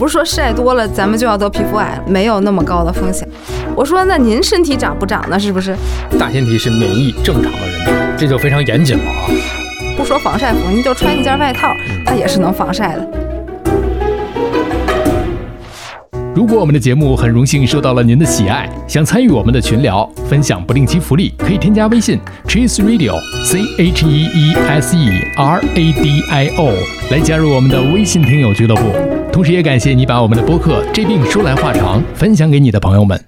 不是说晒多了咱们就要得皮肤癌，没有那么高的风险。我说那您身体长不长呢？是不是？大前提是免疫正常的人，这就非常严谨了啊。不说防晒服，您就穿一件外套，它也是能防晒的。如果我们的节目很荣幸受到了您的喜爱，想参与我们的群聊，分享不定期福利，可以添加微信 Cheese Radio C H E E S E R A D I O 来加入我们的微信听友俱乐部。同时也感谢你把我们的播客《这病说来话长》分享给你的朋友们。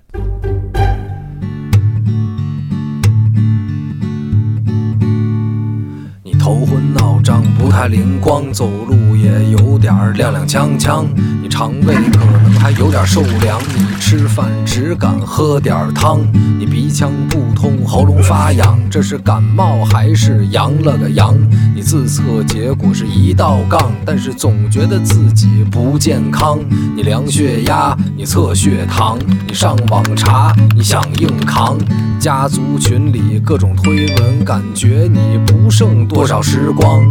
你头昏脑不太灵光，走路也有点踉踉跄跄。你肠胃可能还有点受凉，你吃饭只敢喝点汤。你鼻腔不通，喉咙发痒，这是感冒还是阳了。个阳？你自测结果是一道杠，但是总觉得自己不健康。你量血压，你测血糖，你上网查，你想硬扛。家族群里各种推文，感觉你不剩多少时光。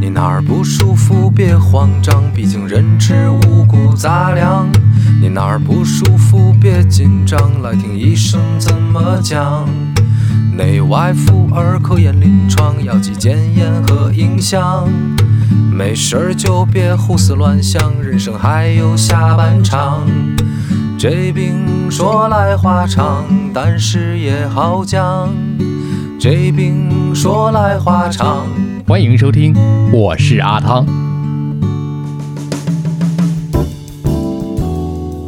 你哪儿不舒服别慌张，毕竟人吃五谷杂粮。你哪儿不舒服别紧张，来听医生怎么讲。内外妇儿科研临床，药剂检验和影像。没事儿就别胡思乱想，人生还有下半场。这病说来话长，但是也好讲。这病说来话长。欢迎收听，我是阿汤。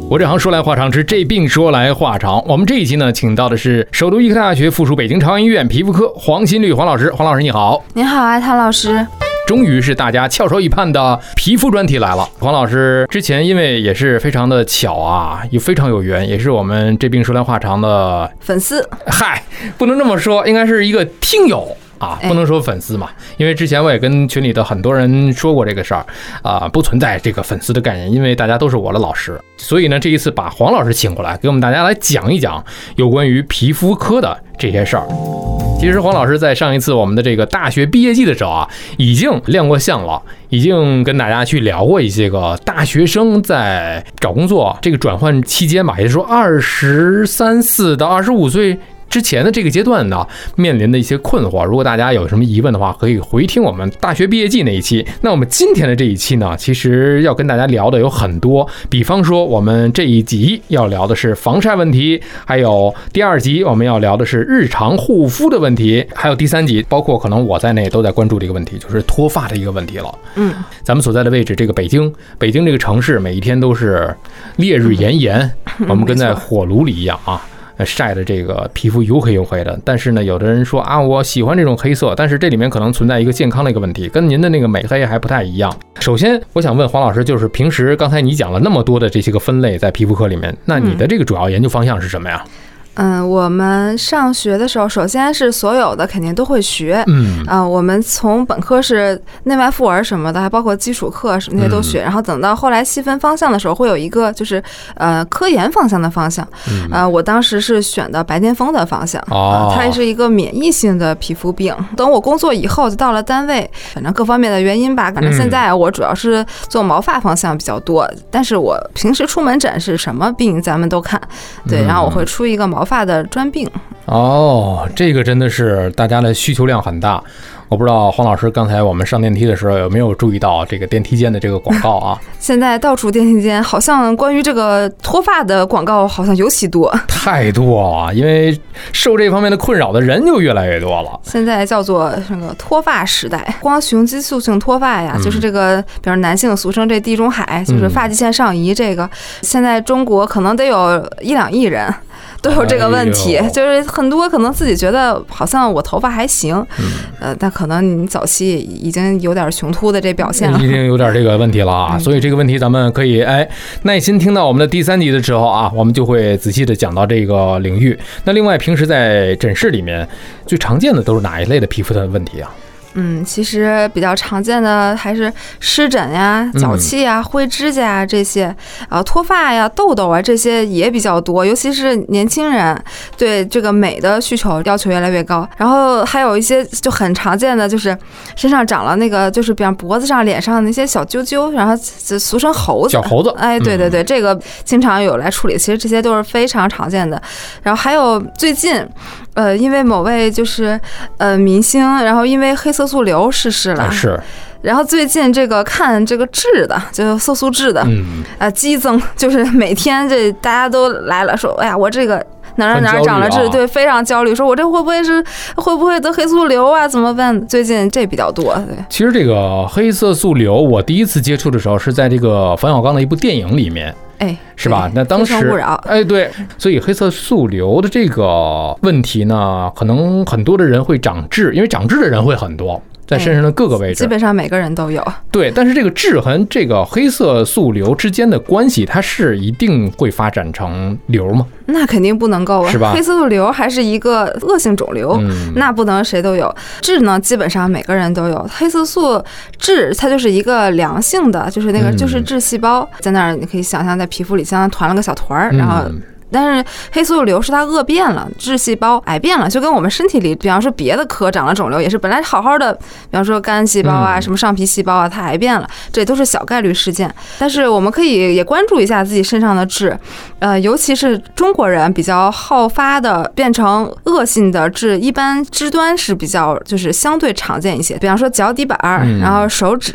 我这行说来话长，之这病说来话长。我们这一期呢，请到的是首都医科大学附属北京朝阳医院皮肤科黄新绿黄老师。黄老师你好，你好，阿汤老师。终于是大家翘首以盼的皮肤专题来了。黄老师之前因为也是非常的巧啊，也非常有缘，也是我们这病说来话长的粉丝。嗨，不能这么说，应该是一个听友。啊，不能说粉丝嘛，因为之前我也跟群里的很多人说过这个事儿，啊，不存在这个粉丝的概念，因为大家都是我的老师，所以呢，这一次把黄老师请过来，给我们大家来讲一讲有关于皮肤科的这些事儿。其实黄老师在上一次我们的这个大学毕业季的时候啊，已经亮过相了，已经跟大家去聊过一些个大学生在找工作这个转换期间吧，也就是说二十三四到二十五岁。之前的这个阶段呢，面临的一些困惑，如果大家有什么疑问的话，可以回听我们大学毕业季那一期。那我们今天的这一期呢，其实要跟大家聊的有很多，比方说我们这一集要聊的是防晒问题，还有第二集我们要聊的是日常护肤的问题，还有第三集，包括可能我在内都在关注的一个问题，就是脱发的一个问题了。嗯，咱们所在的位置，这个北京，北京这个城市，每一天都是烈日炎炎，我们跟在火炉里一样啊。晒的这个皮肤黝黑黝黑的，但是呢，有的人说啊，我喜欢这种黑色，但是这里面可能存在一个健康的一个问题，跟您的那个美黑还不太一样。首先，我想问黄老师，就是平时刚才你讲了那么多的这些个分类在皮肤科里面，那你的这个主要研究方向是什么呀？我们上学的时候，首先是所有的肯定都会学，嗯。啊，我们从本科是内外妇儿什么的，还包括基础课那些都学，然后等到后来细分方向的时候，会有一个就是呃科研方向的方向，呃，我当时是选的白癜风的方向，哦，它是一个免疫性的皮肤病。等我工作以后，就到了单位，反正各方面的原因吧，反正现在我主要是做毛发方向比较多，但是我平时出门诊是什么病咱们都看，对，然后我会出一个毛。发的专病哦，这个真的是大家的需求量很大。我不知道黄老师刚才我们上电梯的时候有没有注意到这个电梯间的这个广告啊？现在到处电梯间，好像关于这个脱发的广告好像尤其多，太多了，因为受这方面的困扰的人就越来越多了。现在叫做这个脱发时代，光雄激素性脱发呀，就是这个，比如男性俗称这地中海，就是发际线上移，这个现在中国可能得有一两亿人。都有这个问题，就是很多可能自己觉得好像我头发还行，呃，但可能你早期已经有点雄秃的这表现了，已经有点这个问题了啊。所以这个问题咱们可以哎耐心听到我们的第三集的时候啊，我们就会仔细的讲到这个领域。那另外平时在诊室里面最常见的都是哪一类的皮肤的问题啊？嗯，其实比较常见的还是湿疹呀、脚气呀、灰指甲呀这些，啊，脱发呀、痘痘啊这些也比较多，尤其是年轻人对这个美的需求要求越来越高。然后还有一些就很常见的，就是身上长了那个，就是比方脖子上、脸上那些小揪揪，然后就俗称猴子。小猴子，哎，对对对，这个经常有来处理，其实这些都是非常常见的。然后还有最近，呃，因为某位就是呃明星，然后因为黑色素瘤逝世了，啊是，然后最近这个看这个痣的，就色素痣的，嗯，啊激增，就是每天这大家都来了，说哎呀我这个。哪儿哪儿长了痣，对，非常焦虑，说我这会不会是会不会得黑素瘤啊？怎么办？最近这比较多，对，其实这个黑色素瘤，我第一次接触的时候是在这个冯小刚的一部电影里面，哎，是吧那当时哎，对，所以黑色素瘤的这个问题呢，可能很多的人会长痣，因为长痣的人会很多，在身上的各个位置。基本上每个人都有。对，但是这个痣和这个黑色素瘤之间的关系，它是一定会发展成瘤吗？那肯定不能够啊，是吧黑色素瘤还是一个恶性肿瘤，嗯，那不能谁都有。痣呢，基本上每个人都有。黑色素痣它就是一个良性的，就是那个嗯就是痣细胞在那儿，你可以想象在皮肤里相当团了个小团儿，然后但是黑素瘤是它恶变了，致细胞癌变了，就跟我们身体里，比方说别的科长了肿瘤，也是本来好好的，比方说肝细胞啊、嗯什么上皮细胞啊，它癌变了，这都是小概率事件。但是我们可以也关注一下自己身上的痣，呃，尤其是中国人比较好发的变成恶性的痣，一般肢端是比较就是相对常见一些，比方说脚底板然后手指，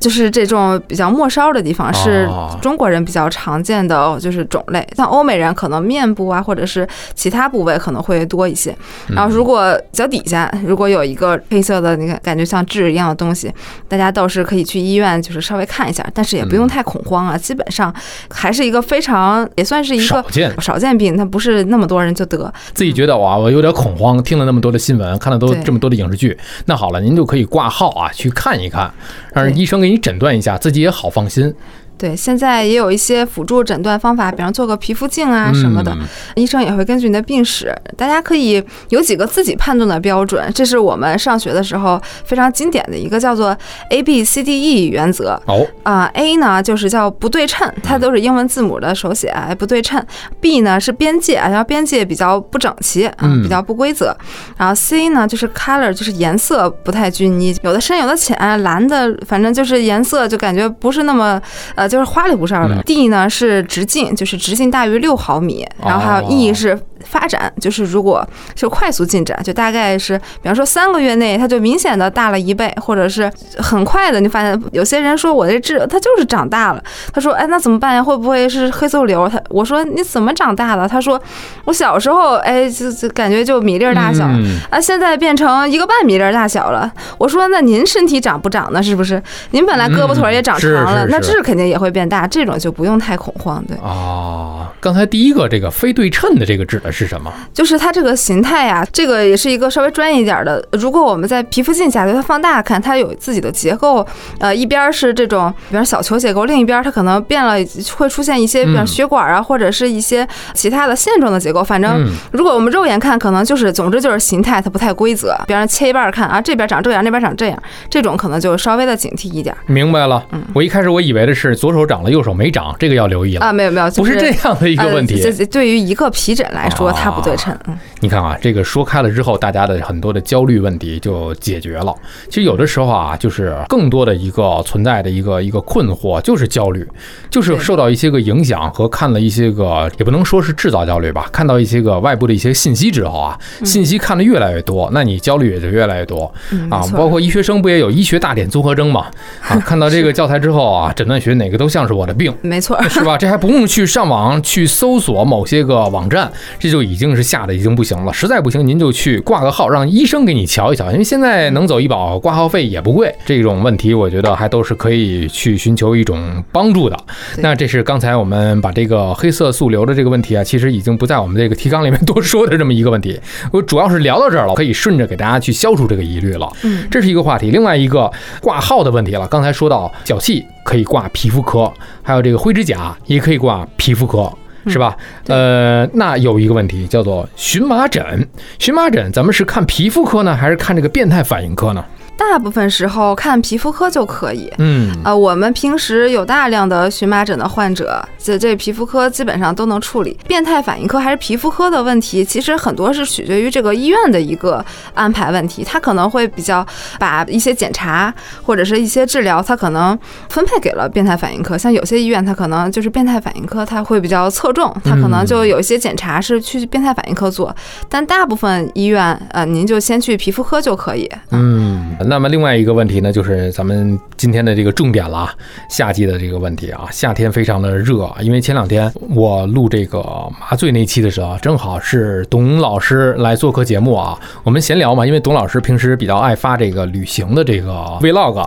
就是这种比较末梢的地方是哦中国人比较常见的就是种类，像欧美人可能面部啊或者是其他部位可能会多一些。然后如果脚底下如果有一个黑色的，你看感觉像痣一样的东西，大家倒是可以去医院就是稍微看一下，但是也不用太恐慌啊，基本上还是一个非常也算是一个。少见。少见病，它不是那么多人就得。自己觉得哇，我有点恐慌，听了那么多的新闻，看了都这么多的影视剧，那好了，您就可以挂号啊，去看一看，让医生给你诊断一下，自己也好放心对，现在也有一些辅助诊断方法，比方做个皮肤镜啊什么的，嗯医生也会根据你的病史，大家可以有几个自己判断的标准。这是我们上学的时候非常经典的一个叫做 A B C D E 原则哦，啊、A 呢就是叫不对称，它都是英文字母的手写啊，不对称。B 呢是边界，然后边界比较不整齐啊嗯，比较不规则。然后 C 呢就是 color，就是颜色不太均一，有的深有的浅，蓝的反正就是颜色就感觉不是那么呃就是花里胡哨的。嗯 D 呢是直径，就是直径大于六毫米，然后还有 E 哦是发展，就是如果就快速进展，就大概是比方说三个月内它就明显的大了一倍，或者是很快的，你发现有些人说我这痣它就是长大了，他说哎那怎么办呀？会不会是黑素瘤？他我说你怎么长大的？他说我小时候哎就就感觉就米粒儿大小。嗯啊，现在变成一个半米粒儿大小了。我说，那您身体长不长呢？是不是？您本来胳膊腿儿也长长了，那嗯是是是痣肯定也会变大，这种就不用太恐慌。对，哦，刚才第一个这个非对称的这个指的是什么？就是它这个形态呀、这个也是一个稍微专业一点的。如果我们在皮肤镜下对它放大看，它有自己的结构，呃，一边儿是这种，比方小球结构，另一边儿它可能变了，会出现一些，比方嗯血管啊，或者是一些其他的线状的结构。反正嗯，如果我们肉眼看，可能就是，总之就是形态它不太规则。比方切一半儿看啊，这边长这样，那边长这样，这种可能就稍微的警惕一点儿明白了嗯。我一开始我以为的是左手长了，右手没长，这个要留意了。啊。没有没有，就不是这样的一个问题。呃这对于一个皮疹来说，它不对哦称。嗯，你看啊，这个说开了之后，大家的很多的焦虑问题就解决了。其实有的时候啊，就是更多的一个存在的一个一个困惑，就是焦虑，就是受到一些个影响和看了一些个，也不能说是制造焦虑吧，看到一些个外部的一些信息之后啊，信息看的越来越多，那你焦虑也就越来越多嗯啊包括医学生不也有医学大典综合征嘛？啊，看到这个教材之后啊，诊断学哪个都像是我的病。没错。是吧？这还不用去上网去搜索某些个网站，这就已经是吓得已经不行了。实在不行，您就去挂个号，让医生给你瞧一瞧。因为现在能走医保，挂号费也不贵。这种问题，我觉得还都是可以去寻求一种帮助的。那这是刚才我们把这个黑色素瘤的这个问题啊，其实已经不在我们这个提纲里面 多说的这么一个问题。我主要是聊到这儿了，可以顺着给大家去消除这个疑虑了。嗯，这是一个话题。另外一个挂号的问题了，刚才说到脚气可以挂皮肤科，还有这个灰指甲也可以挂皮肤科。是吧？呃，那有一个问题叫做荨麻疹。荨麻疹，咱们是看皮肤科呢，还是看这个变态反应科呢？大部分时候看皮肤科就可以。嗯呃，我们平时有大量的荨麻疹的患者，这这皮肤科基本上都能处理。变态反应科还是皮肤科的问题，其实很多是取决于这个医院的一个安排问题。他可能会比较把一些检查或者是一些治疗，他可能分配给了变态反应科。像有些医院，他可能就是变态反应科，他会比较侧重，他可能就有一些检查是去变态反应科做。但大部分医院，呃，您就先去皮肤科就可以。嗯，那么另外一个问题呢，就是咱们今天的这个重点了啊，夏季的这个问题啊，夏天非常的热，因为前两天我录这个麻醉那期的时候，正好是董老师来做客节目啊，我们闲聊嘛，因为董老师平时比较爱发这个旅行的这个 vlog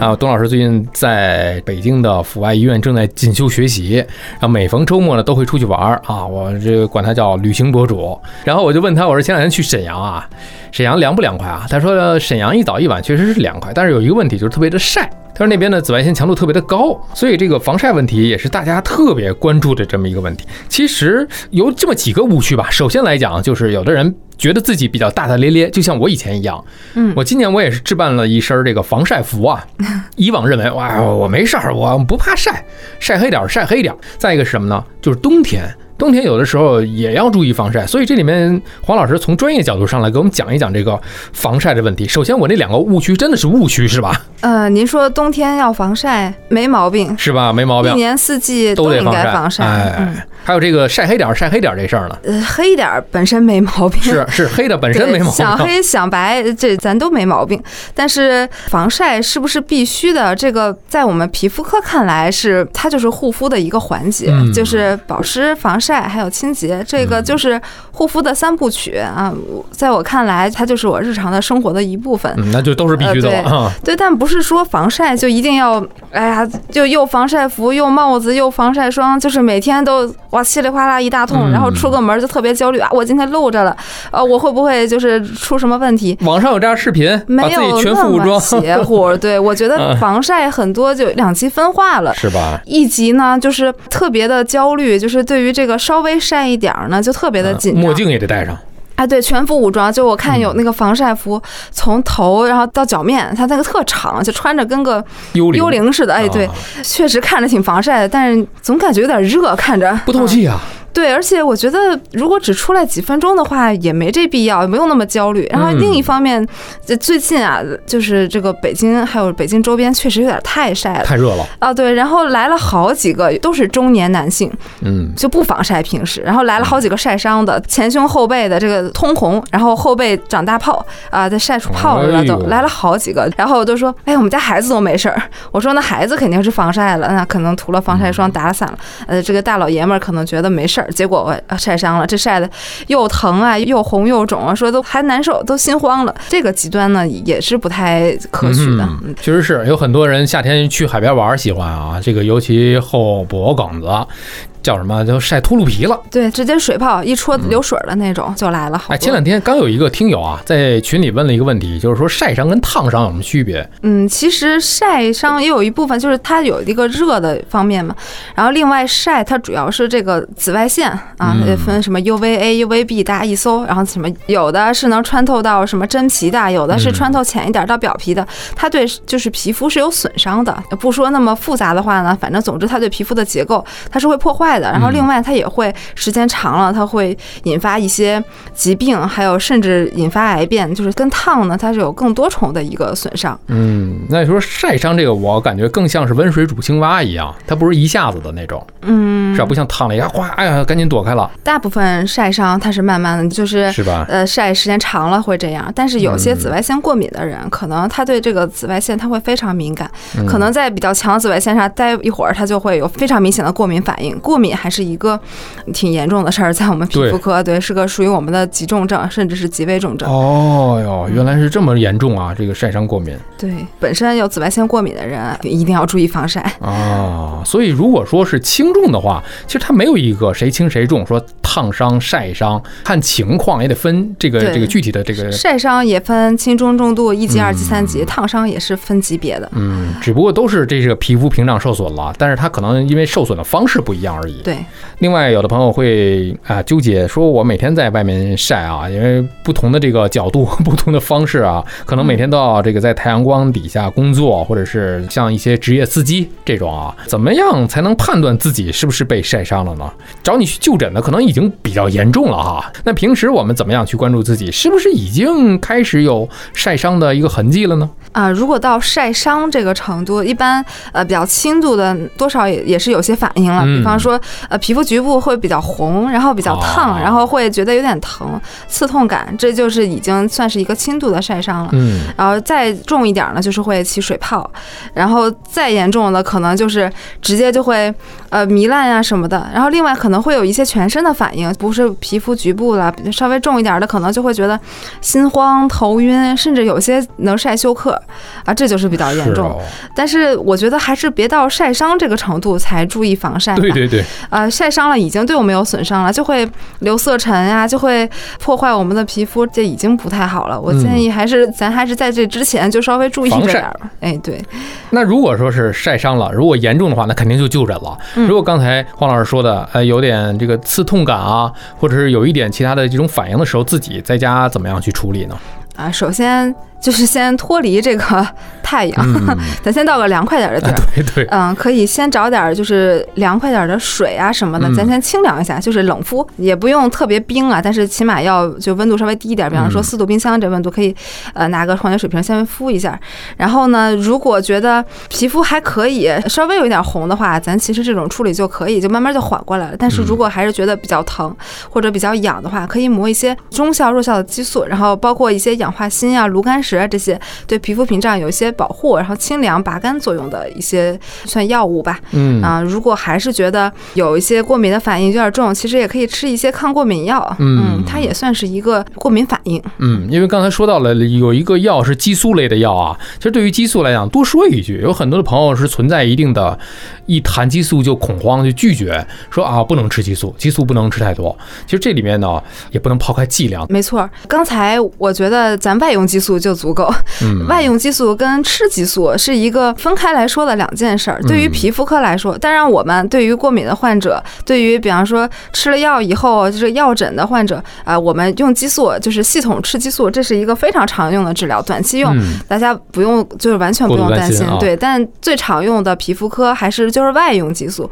啊，董老师最近在北京的阜外医院正在进修学习，然后每逢周末呢都会出去玩儿啊，我这个管他叫旅行博主，然后我就问他，我说前两天去沈阳啊。沈阳凉不凉快啊？他说沈阳一早一晚确实是凉快，但是有一个问题就是特别的晒。他说那边的紫外线强度特别的高，所以这个防晒问题也是大家特别关注的这么一个问题。其实有这么几个误区吧。首先来讲，就是有的人觉得自己比较大大咧咧，就像我以前一样。嗯，我今年我也是置办了一身这个防晒服啊。以往认为哇，我没事儿，我不怕晒，晒黑点儿晒黑点儿。再一个是什么呢？就是冬天。冬天有的时候也要注意防晒，所以这里面黄老师从专业角度上来给我们讲一讲这个防晒的问题。首先，我那两个误区真的是误区是吧？呃，您说冬天要防晒没毛病，是吧？没毛病，一年四季都应该防晒。哎，嗯，还有这个晒黑点儿晒黑点儿这事儿呢，呃，黑点儿本身没毛病，是是黑的本身没毛病。想黑想白，这咱都没毛病。但是防晒是不是必须的？这个在我们皮肤科看来是它就是护肤的一个环节，嗯就是保湿、防晒还有清洁，这个就是护肤的三部曲啊。我在我看来，它就是我日常的生活的一部分。嗯，那就都是必须的呃啊。对，但不是说防晒就一定要，哎呀，就又防晒服又帽子又防晒霜，就是每天都哇稀里哗啦一大通，嗯然后出个门就特别焦虑啊，我今天露着了，呃，我会不会就是出什么问题？网上有这样视频，把没有全副武装，邪乎，对我觉得嗯防晒很多就两极分化了。是吧？一级呢，就是特别的焦虑，就是对于这个稍微晒一点儿呢，就特别的紧张。嗯墨镜也得戴上，哎，对，全副武装。就我看有那个防晒服，从头然后到脚面，它那个特长，就穿着跟个幽灵幽灵似的。哎，对啊，确实看着挺防晒的，但是总感觉有点热，看着不透。气啊。嗯对，而且我觉得如果只出来几分钟的话，也没这必要，也没有那么焦虑。然后另一方面，这最近啊，就是这个北京还有北京周边确实有点太晒了。太热了，啊，对，然后来了好几个，都是中年男性，嗯，就不防晒平时，然后来了好几个晒伤的，前胸后背的这个通红，然后后背长大泡啊，再晒出泡了都来了好几个，然后我都说，哎，我们家孩子都没事儿，我说那孩子肯定是防晒了，那可能涂了防晒霜打了伞了，呃，这个大老爷们儿可能觉得没事儿，结果晒伤了，这晒的又疼啊，又红又肿啊，说都还难受，都心慌了，这个极端呢也是不太可取的，嗯确实是有很多人夏天去海边玩喜欢啊，这个尤其后脖梗子叫什么，就晒秃噜皮了。对，直接水泡一戳流水的那种就来了，好哎，前两天刚有一个听友啊，在群里问了一个问题，就是说晒伤跟烫伤有什么区别？嗯，其实晒伤也有一部分就是它有一个热的方面嘛，然后另外晒它主要是这个紫外线啊，分什么 UVA、UVB，大家一搜，然后什么有的是能穿透到什么真皮的，有的是穿透浅一点到表皮的，它对就是皮肤是有损伤的。不说那么复杂的话呢，反正总之它对皮肤的结构它是会破坏的，然后另外它也会时间长了，它会引发一些疾病，还有甚至引发癌变，就是跟烫呢它是有更多重的一个损伤。嗯，那你说晒伤这个，我感觉更像是温水煮青蛙一样，它不是一下子的那种，嗯，是吧？不像烫了一下，哗，哎呀，赶紧躲开了，大部分晒伤它是慢慢的，就是是吧？呃晒时间长了会这样，但是有些嗯紫外线过敏的人，可能他对这个紫外线他会非常敏感，嗯可能在比较强的紫外线上待一会儿，他就会有非常明显的过敏反应。过敏还是一个挺严重的事儿，在我们皮肤科，对，是个属于我们的急重症，甚至是极危重症。哦哟，原来是这么严重啊！这个晒伤过敏对，本身有紫外线过敏的人一定要注意防晒。啊，所以如果说是轻重的话啊，其实它没有一个谁轻谁重，说烫伤、晒伤，看情况也得分这个这个具体的这个。晒伤也分轻中重度，一级、二级、三级，嗯烫伤也是分级别的。嗯，只不过都是这个皮肤屏障受损了，但是它可能因为受损的方式不一样而已。对，另外，有的朋友会啊纠结，说我每天在外面晒啊，因为不同的这个角度、不同的方式啊，可能每天都要这个在太阳光底下工作，或者是像一些职业司机这种啊，怎么样才能判断自己是不是被晒伤了呢？找你去就诊的可能已经比较严重了哈。那平时我们怎么样去关注自己是不是已经开始有晒伤的一个痕迹了呢？啊、如果到晒伤这个程度，一般呃比较轻度的，多少也也是有些反应了。嗯比方说，呃皮肤局部会比较红，然后比较烫，哦然后会觉得有点疼、刺痛感，这就是已经算是一个轻度的晒伤了。嗯，然后再重一点呢，就是会起水泡，然后再严重的可能就是直接就会呃糜烂呀、什么的。然后另外可能会有一些全身的反应，不是皮肤局部了，稍微重一点的可能就会觉得心慌、头晕，甚至有些能晒休克啊，这就是比较严重。是哦，但是我觉得还是别到晒伤这个程度才注意防晒吧。对对对，呃，晒伤了已经对我们有损伤了，就会留色沉呀、就会破坏我们的皮肤，这已经不太好了。我建议还是、咱还是在这之前就稍微注意着点儿吧。哎，对，那如果说是晒伤了，如果严重的话，那肯定就就诊了。嗯如果刚才黄老师说的，呃，有点这个刺痛感啊，或者是有一点其他的这种反应的时候，自己在家怎么样去处理呢？啊、首先就是先脱离这个 太阳，嗯，咱先到个凉快点儿的地儿。对对，嗯，可以先找点儿就是凉快点儿的水啊什么的，嗯咱先清凉一下，就是冷敷，也不用特别冰啊，但是起码要就温度稍微低一点，比方说嗯四度冰箱这温度可以，呃，拿个矿泉水瓶先敷一下。然后呢，如果觉得皮肤还可以，稍微有一点红的话，咱其实这种处理就可以，就慢慢就缓过来了。但是如果还是觉得比较疼或者比较痒的话，可以抹一些中效、弱效的激素，然后包括一些氧化锌啊、炉甘石啊这些，对皮肤屏障有一些保护，然后清凉、拔干作用的一些算药物吧。嗯啊，如果还是觉得有一些过敏的反应有点重，其实也可以吃一些抗过敏药。嗯它也算是一个过敏反应。嗯，因为刚才说到了有一个药是激素类的药啊，其实对于激素来讲，多说一句，有很多的朋友是存在一定的，一谈激素就恐慌就拒绝，说啊不能吃激素，激素不能吃太多。其实这里面呢也不能抛开剂量，没错，刚才我觉得咱外用激素就足够，嗯，外用激素跟吃激素是一个分开来说的两件事儿。对于嗯皮肤科来说，当然我们对于过敏的患者，对于比方说吃了药以后就是药疹的患者啊、我们用激素就是系统吃激素，这是一个非常常用的治疗，短期用。嗯大家不用，就是完全不用担心担心啊，对。但最常用的皮肤科还是就是外用激素，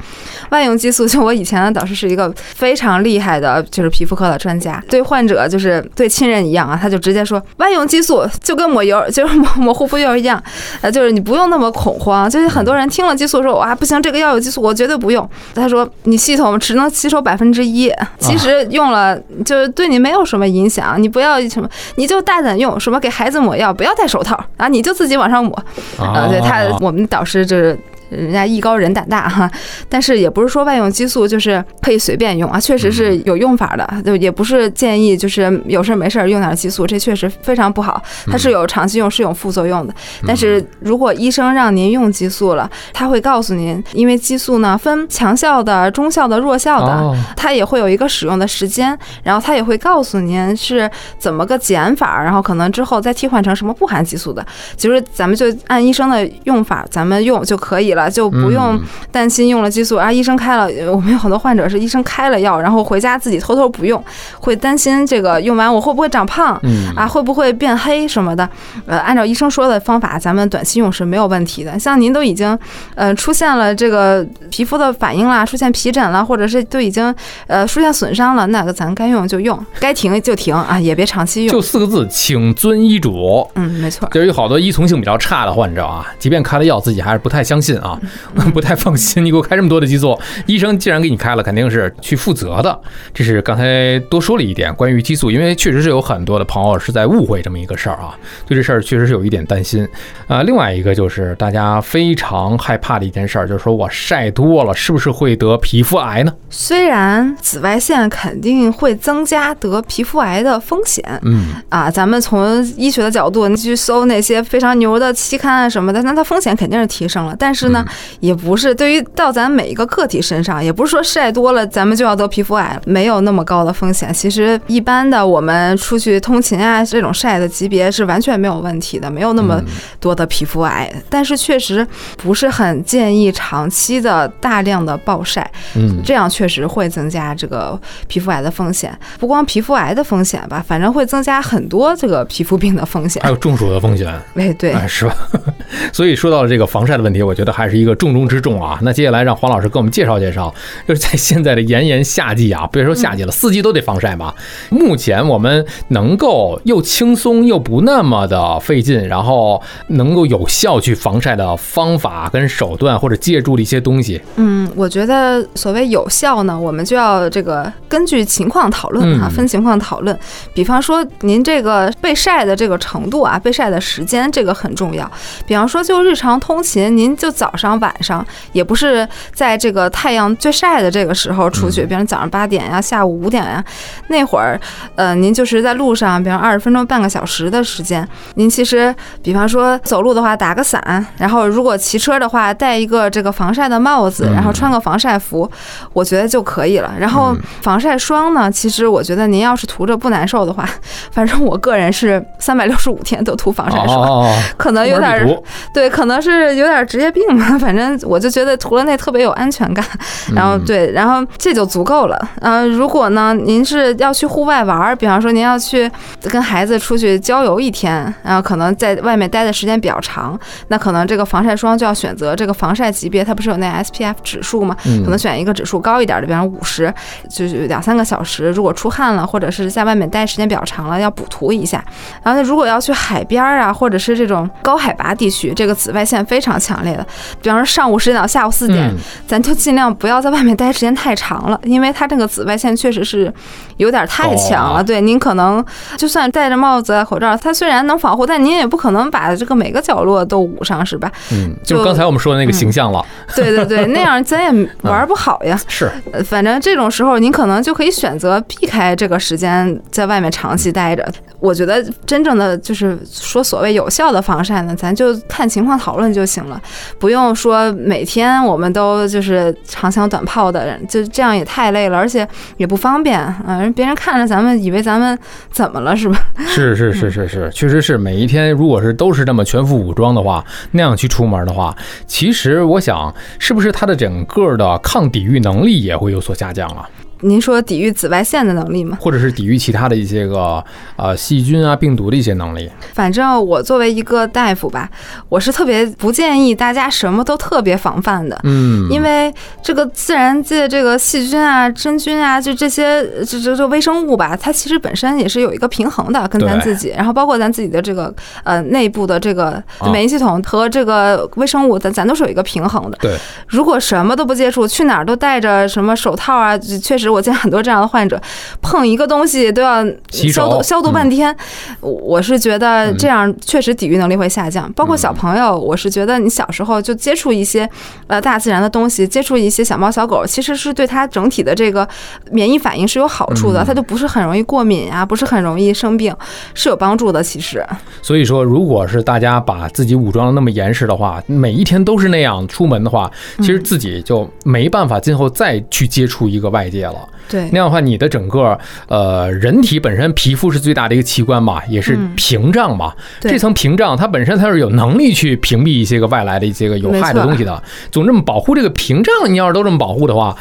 外用激素就我以前的导师是一个非常厉害的，就是皮肤科的专家，对患者就是对亲人一样啊，他就直接说外用激素就跟抹油，就是抹抹护肤油一样，呃，就是你不用那么恐慌。就是很多人听了激素说哇不行，这个药有激素，我绝对不用。他说你系统只能吸收百分之一，其实用了就是对你没有什么影响，你不要什么，你就大胆用，什么给孩子抹药不要戴手套啊，你就自己往上抹。啊，对他，我们导师就是。人家艺高人胆大哈，但是也不是说外用激素就是可以随便用啊，确实是有用法的，就也不是建议就是有事儿没事儿用点激素，这确实非常不好，它是有长期用是有副作用的。但是如果医生让您用激素了，他会告诉您，因为激素呢分强效的、中效的、弱效的，哦。它也会有一个使用的时间，然后它也会告诉您是怎么个减法，然后可能之后再替换成什么不含激素的。其实咱们就按医生的用法，咱们用就可以了，就不用嗯担心用了激素啊，医生开了，呃 我们有很多患者是医生开了药，然后回家自己偷偷不用，会担心这个用完我会不会长胖。嗯啊，会不会变黑什么的？呃，按照医生说的方法，咱们短期用是没有问题的。像您都已经，呃，出现了这个皮肤的反应啦，出现皮疹了，或者是都已经呃出现损伤了，那个咱该用就用，该停就停啊，也别长期用。就四个字，请遵医嘱。嗯，没错。就是有好多依从性比较差的患者啊，即便开了药，自己还是不太相信啊，不太放心。你给我开这么多的激素，医生既然给你开了，肯定是去负责的。这是刚才多说了一点关于激素，因为确实是有很多的朋友是在误会这么一个事儿啊，对这事儿确实是有一点担心啊。另外一个就是大家非常害怕的一件事儿，就是说我晒多了，是不是会得皮肤癌呢？虽然紫外线肯定会增加得皮肤癌的风险嗯啊，咱们从医学的角度，你去搜那些非常牛的期刊啊什么的，那它风险肯定是提升了。但是呢，呢，也不是对于到咱每一个个体身上，也不是说晒多了咱们就要得皮肤癌，没有那么高的风险。其实一般的我们出去通勤啊，这种晒的级别是完全没有问题的，没有那么多的皮肤癌。但是确实不是很建议长期的大量的暴晒，嗯，这样确实会增加这个皮肤癌的风险。不光皮肤癌的风险吧，反正会增加很多这个皮肤病的风险还，有中暑的风险。哎，对，哎，是吧？所以说到了这个防晒的问题，我觉得还是一个重中之重啊。那接下来让黄老师给我们介绍介绍，就是在现在的炎炎夏季啊，别说夏季了，四季都得防晒嘛。目前我们能够又轻松又不那么的费劲，然后能够有效去防晒的方法跟手段，或者借助的一些东西，嗯，我觉得所谓有效呢，我们就要这个根据情况讨论啊，嗯分情况讨论。比方说，您这个被晒的这个程度啊，被晒的时间，这个很重要。比方说，就日常通勤，您就早上、晚上，也不是在这个太阳最晒的这个时候出去，比如早上八点呀、下午五点呀，那会儿，呃，您就是在路上，比如二十分钟、半个小时的时间，您其实，比方说走路的话，打个伞，然后如果骑车的话，戴一个这个防晒的帽子，嗯然后穿个防晒服，我觉得就可以了。然后嗯。防晒霜呢，其实我觉得您要是涂着不难受的话，反正我个人是三百六十五天都涂防晒霜，哦，可能有点儿对，可能是有点职业病吧，反正我就觉得涂了那特别有安全感。然后嗯对，然后这就足够了。呃，如果呢，您是要去户外玩儿，比方说您要去跟孩子出去郊游一天，然后可能在外面待的时间比较长，那可能这个防晒霜就要选择这个防晒级别，它不是有那 SPF 指数吗？嗯可能选一个指数高一点的，比方五十，就是两三个小时。如果出汗了，或者是在外面待时间比较长了，要补涂一下。然后，如果要去海边儿啊，或者是这种高海拔地区，这个紫外线非常强烈的，比方说上午十点到下午四点，嗯咱就尽量不要在外面待时间太长了，因为它这个紫外线确实是有点太强了。哦对，您可能就算戴着帽子、啊口罩，它虽然能防护，但您也不可能把这个每个角落都捂上，是吧？嗯，就就是刚才我们说的那个形象了，对对对，那样咱也玩不好呀。是，呃反正这种时候，您可能就可以选择避开这个时间，在外面长期待着。我觉得真正的就是说所谓有效的防晒呢，咱就看情况讨论就行了，不用说每天我们都就是长枪短炮的人，就这样也太累了，而且也不方便啊。人别人看着咱们以为咱们怎么了是吧？是是是是是，确实是每一天，如果是都是这么全副武装的话，那样去出门的话，其实我想，是不是他的整个的抗抵御能力也会有所下降啊？您说抵御紫外线的能力吗？或者是抵御其他的一些个呃细菌啊、病毒的一些能力？反正我作为一个大夫吧，我是特别不建议大家什么都特别防范的。嗯，因为这个自然界这个细菌啊、真菌啊，就这些这这这微生物吧，它其实本身也是有一个平衡的，跟咱自己，然后包括咱自己的这个呃内部的这个啊免疫系统和这个微生物，咱咱都是有一个平衡的。对，如果什么都不接触，去哪儿都戴着什么手套啊，确实我见很多这样的患者，碰一个东西都要消毒消毒半天。我是觉得这样确实抵御能力会下降。包括小朋友，我是觉得你小时候就接触一些呃大自然的东西，接触一些小猫小狗，其实是对它整体的这个免疫反应是有好处的，嗯它就不是很容易过敏啊，不是很容易生病，是有帮助的。其实，所以说，如果是大家把自己武装的那么严实的话，每一天都是那样出门的话，其实自己就没办法今后再去接触一个外界了。对那样的话，你的整个呃人体本身皮肤是最大的一个器官嘛，也是嗯屏障嘛。对这层屏障它本身它是有能力去屏蔽一些个外来的一些个有害的东西的。总这么保护这个屏障，你要是都这么保护的话，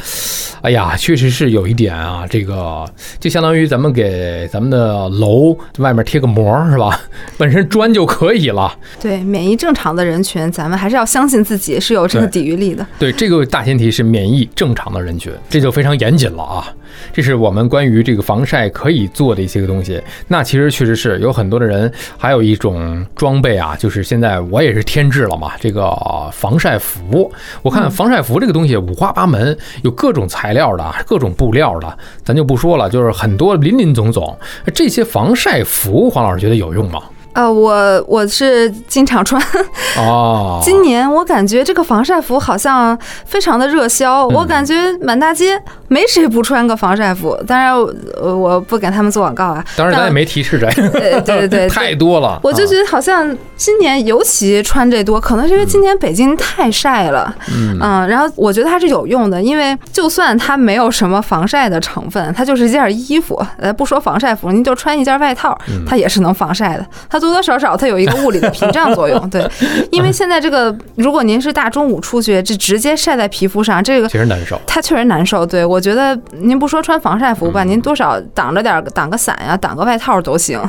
哎呀，确实是有一点啊，这个就相当于咱们给咱们的楼外面贴个膜是吧？本身砖就可以了。对，免疫正常的人群，咱们还是要相信自己是有这个抵御力的。对，这个大前提是免疫正常的人群，这就非常严谨了啊。这是我们关于这个防晒可以做的一些个东西。那其实确实是有很多的人，还有一种装备啊，就是现在我也是添置了嘛，这个防晒服。我看防晒服这个东西五花八门，有各种材料的，各种布料的，咱就不说了，就是很多林林总总。这些防晒服，黄老师觉得有用吗？呃，我我是经常穿。哦，今年我感觉这个防晒服好像非常的热销，嗯我感觉满大街没谁不穿个防晒服。当然，呃我不给他们做广告啊。当然咱也没提示这，呃对对 对，太多了。我就觉得，好像今年尤其穿这多，可能是因为今年北京太晒了，嗯嗯，然后我觉得它是有用的，因为就算它没有什么防晒的成分，它就是一件衣服，呃，不说防晒服，您就穿一件外套，嗯它也是能防晒的。它多多少少它有一个物理的屏障作用，对，因为现在这个，如果您是大中午出去，这直接晒在皮肤上，这个确实难受。它确实难受。对我觉得您不说穿防晒服吧，您多少挡着点儿，挡个伞呀，挡个外套都行。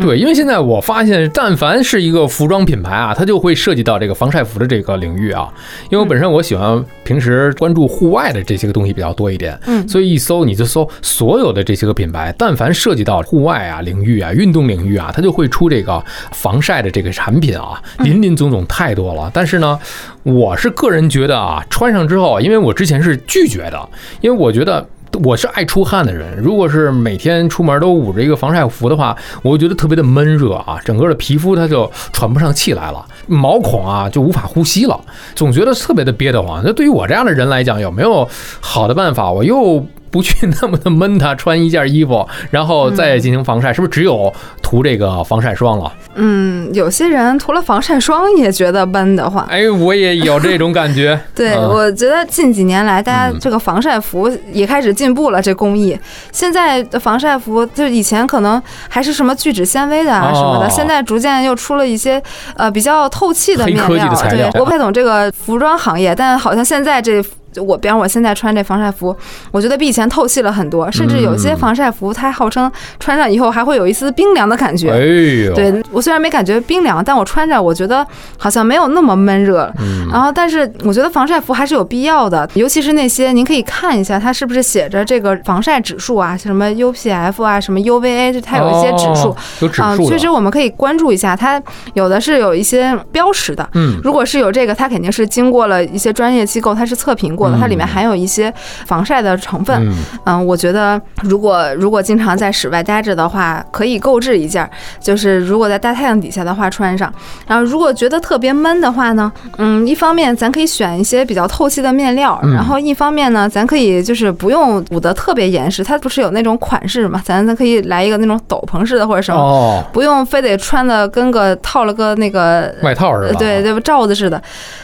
对，因为现在我发现，但凡是一个服装品牌啊，它就会涉及到这个防晒服的这个领域啊。因为我本身我喜欢平时关注户外的这些个东西比较多一点，嗯所以一搜你就搜所有的这些个品牌，但凡涉及到户外啊领域啊、运动领域啊，它就会出这个防晒的这个产品啊，林林总总太多了。但是呢，我是个人觉得啊，穿上之后，因为我之前是拒绝的，因为我觉得。我是爱出汗的人，如果是每天出门都捂着一个防晒服的话，我会觉得特别的闷热啊，整个的皮肤它就喘不上气来了，毛孔啊就无法呼吸了，总觉得特别的憋得慌。那对于我这样的人来讲，有没有好的办法？我又不去那么的闷它，穿一件衣服，然后再进行防晒，是不是只有涂这个防晒霜了？嗯，有些人涂了防晒霜也觉得闷得慌。哎，我也有这种感觉。对，嗯我觉得近几年来，大家嗯这个防晒服也开始进步了，这工艺。现在的防晒服，就以前可能还是什么聚酯纤维的啊哦什么的，现在逐渐又出了一些呃比较透气的面黑科技的料。材料对，我不太懂这个服装行业，但好像现在这。就我，比方我现在穿这防晒服，我觉得比以前透气了很多，甚至有些嗯防晒服它号称穿上以后还会有一丝冰凉的感觉。哎呦，对我虽然没感觉冰凉，但我穿着我觉得好像没有那么闷热了。嗯然后，但是我觉得防晒服还是有必要的，尤其是那些您可以看一下，它是不是写着这个防晒指数啊，什么 UPF 啊，什么 UVA，就它有一些指数哦。有指啊、数的，确实我们可以关注一下，它有的是有一些标识的。嗯，如果是有这个，它肯定是经过了一些专业机构，它是测评过的，它里面含有一些防晒的成分。嗯嗯，我觉得如果如果经常在室外待着的话，可以购置一件儿，就是如果在大太阳底下的话穿上。然后如果觉得特别闷的话呢，嗯，一方面咱可以选一些比较透气的面料，嗯然后一方面呢，咱可以就是不用捂得特别严实，它不是有那种款式嘛，咱咱可以来一个那种斗篷式的或者什么。哦，不用非得穿的跟个套了个那个外套是吧？呃对对罩子似的，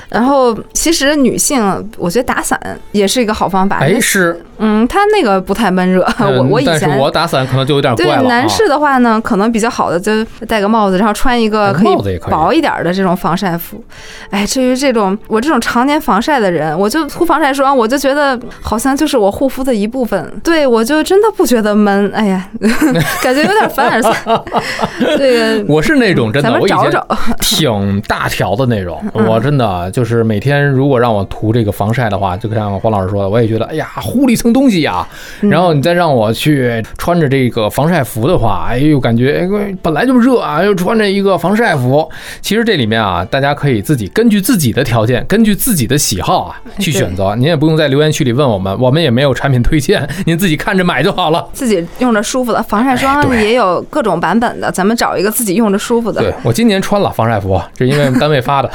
然后其实女性，我觉得打伞也是一个好方法。哎是，嗯，它那个不太闷热。我嗯 我以前但是我打伞可能就有点对怪了啊。男士的话呢，可能比较好的就戴个帽子，然后穿一个帽子薄一点的这种防晒服。哎，至于这种我这种常年防晒的人，我就涂防晒霜，我就觉得好像就是我护肤的一部分。对我就真的不觉得闷。哎呀，感觉有点凡尔赛。这个我是那种真的，咱们我以前找找。挺大条的那种，嗯我真的就是每天如果让我涂这个防晒的话，就像黄老师说的，我也觉得哎呀糊了一层东西呀。然后你再让我去穿着这个防晒服的话，哎呦感觉哎本来就热啊，又穿着一个防晒服。其实这里面啊，大家可以自己根据自己的条件，根据自己的喜好啊去选择。您也不用在留言区里问我们，我们也没有产品推荐，您自己看着买就好了。自己用着舒服的防晒霜也有各种版本的，咱们找一个自己用着舒服的。对我今年穿了防晒服，这因为单位发的。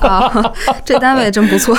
啊，这单位真不错。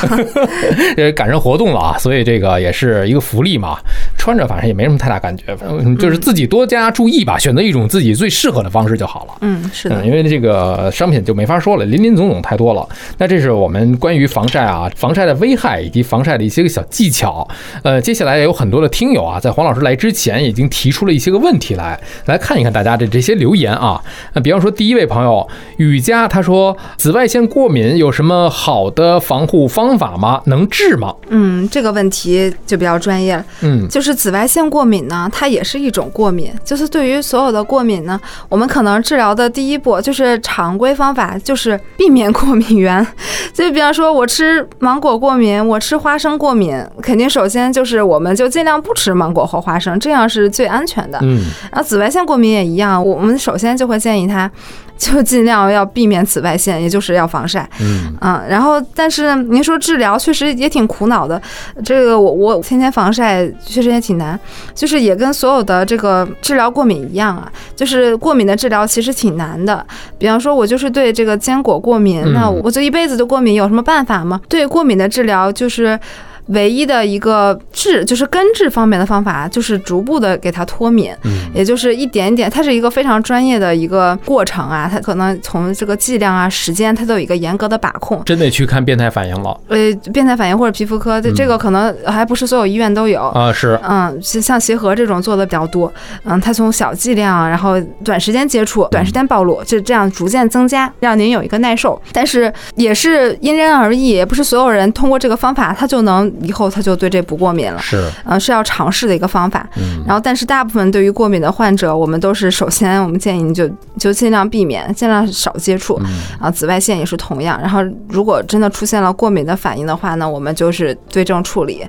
呃，赶上活动了啊，所以这个也是一个福利嘛。穿着反正也没什么太大感觉，反正，就是自己多加注意吧，选择一种自己最适合的方式就好了。嗯，是的嗯，。因为这个商品就没法说了，林林总总太多了。那这是我们关于防晒啊、防晒的危害以及防晒的一些个小技巧。呃，接下来也有很多的听友啊，在黄老师来之前已经提出了一些个问题来，来看一看大家的这些留言啊。那比方说第一位朋友雨佳，他说紫外线过敏有什么好的防护方法吗？能治吗？嗯，这个问题就比较专业了。嗯，就是紫外线过敏呢，它也是一种过敏。就是对于所有的过敏呢，我们可能治疗的第一步就是常规方法，就是避免过敏源。就比方说，我吃芒果过敏，我吃花生过敏，肯定首先就是我们就尽量不吃芒果和花生，这样是最安全的。嗯，然后紫外线过敏也一样，我们首先就会建议他，就尽量要避免紫外线，也就是要防晒。嗯，嗯，然后但是您说治疗确实也挺苦恼的，这个我我天天防晒确实也挺难，就是也跟所有的这个治疗过敏一样啊，就是过敏的治疗其实挺难的。比方说，我就是对这个坚果过敏，那我就一辈子都过敏，有什么办法吗？对过敏的治疗就是。唯一的一个治就是根治方面的方法，就是逐步的给它脱敏，嗯，也就是一点点，它是一个非常专业的一个过程啊，它可能从这个剂量啊、时间，它都有一个严格的把控。真得去看变态反应了。呃，变态反应或者皮肤科，这这个可能还不是所有医院都有啊。是，嗯，像协和这种做的比较多。嗯，它从小剂量，然后短时间接触、短时间暴露，就这样逐渐增加，让您有一个耐受。但是也是因人而异，也不是所有人通过这个方法他就能。以后他就对这不过敏了，是，呃，是要尝试的一个方法。嗯，然后，但是大部分对于过敏的患者，我们都是首先，我们建议你就就尽量避免，尽量少接触。啊，紫外线也是同样。然后，如果真的出现了过敏的反应的话呢，我们就是对症处理。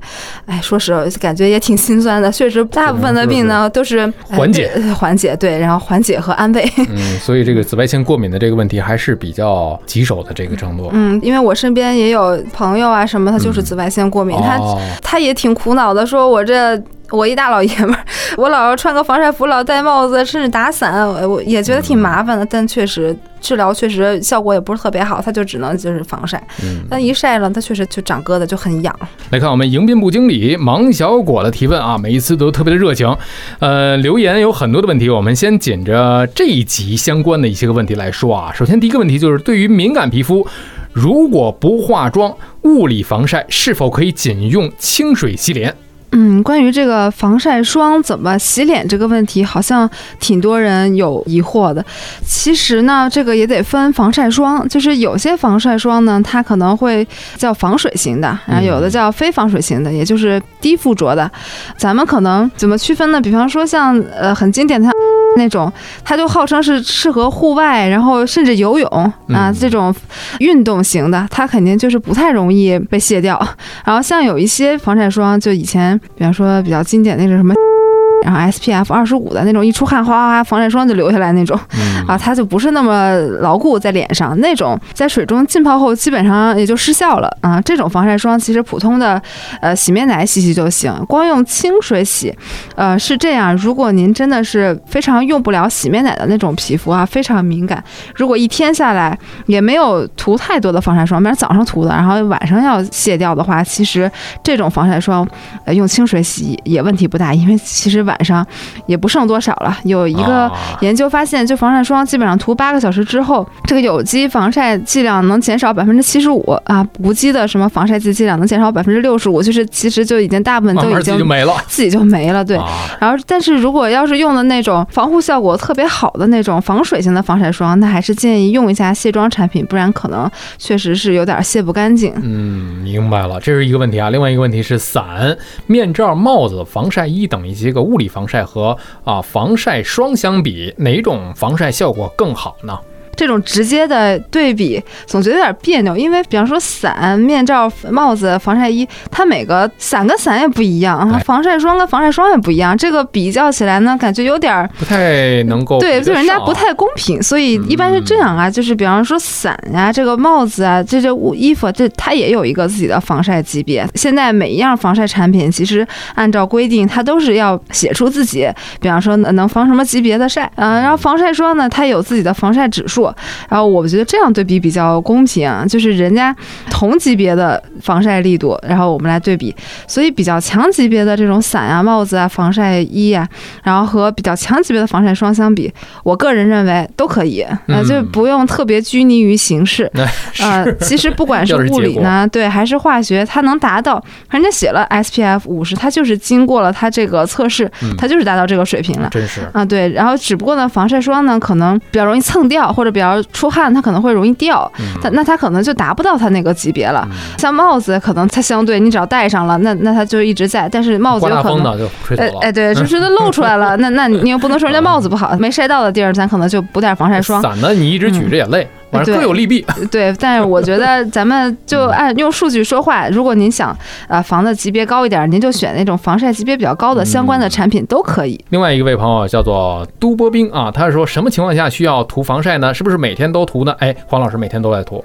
哎，说实话，感觉也挺心酸的。确实，大部分的病呢都是缓解，缓解，对，然后缓解和安慰。嗯，所以这个紫外线过敏的这个问题还是比较棘手的这个程度。嗯，因为我身边也有朋友啊什么，他就是紫外线过敏。他他也挺苦恼的，说我这我一大老爷们儿，我老要穿个防晒服，老戴帽子，甚至打伞，我也觉得挺麻烦的。但确实治疗确实效果也不是特别好，他就只能就是防晒。但一晒了，他确实就长疙瘩，就很痒。来看我们迎宾部经理芒小果的提问啊，每一次都特别的热情。呃，留言有很多的问题，我们先紧着这一集相关的一些个问题来说啊。首先第一个问题就是对于敏感皮肤。如果不化妆，物理防晒是否可以仅用清水洗脸？嗯，关于这个防晒霜怎么洗脸这个问题，好像挺多人有疑惑的。其实呢，这个也得分防晒霜，就是有些防晒霜呢，它可能会叫防水型的，然后有的叫非防水型的，也就是低附着的。咱们可能怎么区分呢？比方说像呃很经典的。那种，它就号称是适合户外，然后甚至游泳啊这种运动型的，它肯定就是不太容易被卸掉。然后像有一些防晒霜，就以前比方说比较经典那种什么。然后 SPF 二十五的那种，一出汗哗哗哗，防晒霜就流下来那种，啊，它就不是那么牢固在脸上。那种在水中浸泡后，基本上也就失效了啊。这种防晒霜其实普通的呃洗面奶洗洗就行，光用清水洗，呃是这样。如果您真的是非常用不了洗面奶的那种皮肤啊，非常敏感，如果一天下来也没有涂太多的防晒霜，比如早上涂的，然后晚上要卸掉的话，其实这种防晒霜呃用清水洗也问题不大，因为其实晚。晚上也不剩多少了。有一个研究发现，就防晒霜基本上涂八个小时之后，这个有机防晒剂量能减少百分之七十五啊，无机的什么防晒剂剂量能减少百分之六十五，就是其实就已经大部分都已经没了，自己就没了。对，然后但是如果要是用的那种防护效果特别好的那种防水型的防晒霜，那还是建议用一下卸妆产品，不然可能确实是有点卸不干净。嗯，明白了，这是一个问题啊。另外一个问题是，伞、面罩、帽子、防晒衣等一些个物物理。防晒和啊防晒霜相比，哪种防晒效果更好呢？这种直接的对比总觉得有点别扭，因为比方说伞、面罩、帽子、防晒衣，它每个伞跟伞也不一样，防晒霜跟防晒霜也不一样，这个比较起来呢，感觉有点不太能够对，对人家不太公平。所以一般是这样啊，就是比方说伞呀、这个帽子啊、这这衣服，这它也有一个自己的防晒级别。现在每一样防晒产品，其实按照规定，它都是要写出自己，比方说能防什么级别的晒，嗯，然后防晒霜呢，它有自己的防晒指数。然后我觉得这样对比比较公平，就是人家同级别的防晒力度，然后我们来对比，所以比较强级别的这种伞啊、帽子啊、防晒衣啊，然后和比较强级别的防晒霜相比，我个人认为都可以，呃，就不用特别拘泥于形式。呃，其实不管 是物理呢，对，还是化学，它能达到，人家写了 SPF 五十，它就是经过了它这个测试，它就是达到这个水平了。真是啊，对，然后只不过呢，防晒霜呢可能比较容易蹭掉，或者比较出汗，它可能会容易掉，它那它可能就达不到它那个级别了。像帽子，可能它相对你只要戴上了，那那它就一直在。但是帽子有可能，哎哎，对，就是它露出来了，那那你又不能说人家帽子不好，没晒到的地儿，咱可能就补点防晒霜。伞呢，你一直举着也累。反正各有利弊。对，但是我觉得咱们就按用数据说话。如果您想啊防的级别高一点，您就选那种防晒级别比较高的相关的产品都可以。另外一位朋友叫做都波兵啊，他是说什么情况下需要涂防晒呢？是不是每天都涂呢？哎，黄老师每天都在涂。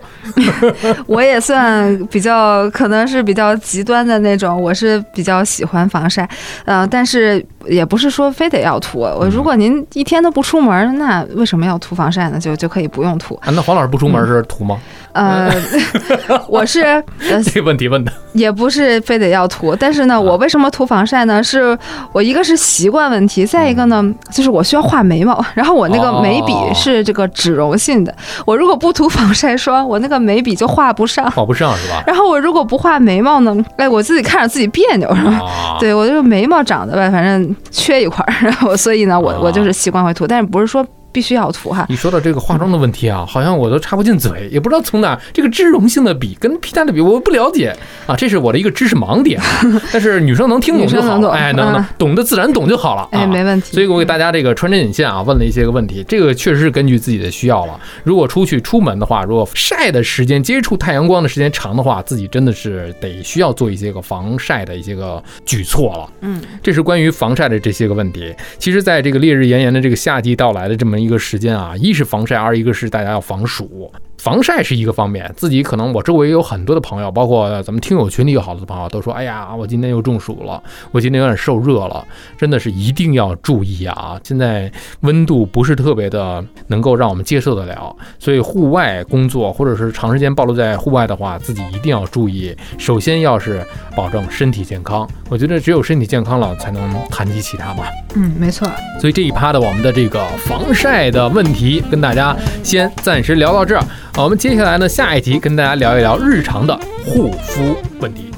我也算比较可能是比较极端的那种，我是比较喜欢防晒，呃，但是也不是说非得要涂。我如果您一天都不出门，那为什么要涂防晒呢？就就可以不用涂。啊，那黄老师不出门是涂吗？呃，我是这个问题问的也不是非得要涂，但是呢，我为什么涂防晒呢？是我一个是习惯问题，再一个呢，就是我需要画眉毛，然后我那个眉笔是这个脂溶性的，我如果不涂防晒霜，我那个眉笔就画不上，画不上是吧？然后我如果不画眉毛呢，哎，我自己看着自己别扭是吧？对我这个眉毛长得吧，反正缺一块儿，然后所以呢，我我就是习惯会涂，但是不是说。必须要涂哈！你说到这个化妆的问题啊，好像我都插不进嘴，也不知道从哪这个脂溶性的笔跟皮蛋的笔我不了解啊，这是我的一个知识盲点。但是女生能听懂就好，哎，能能懂的自然懂就好了，哎，没问题。所以我给大家这个穿针引线啊，问了一些个问题，这个确实是根据自己的需要了。如果出去出门的话，如果晒的时间、接触太阳光的时间长的话，自己真的是得需要做一些个防晒的一些个举措了。嗯，这是关于防晒的这些个问题。其实，在这个烈日炎炎的这个夏季到来的这么一个时间啊。一是防晒，二一个是大家要防暑。防晒是一个方面，自己可能我周围有很多的朋友，包括咱们听友群里有好多朋友都说：“哎呀，我今天又中暑了，我今天有点受热了。”真的是一定要注意啊！现在温度不是特别的能够让我们接受得了，所以户外工作或者是长时间暴露在户外的话，自己一定要注意。首先要是保证身体健康，我觉得只有身体健康了，才能谈及其他嘛。嗯，没错。所以这一趴的我们的这个防晒的问题，跟大家先暂时聊到这儿。好，我们接下来呢，下一集跟大家聊一聊日常的护肤问题。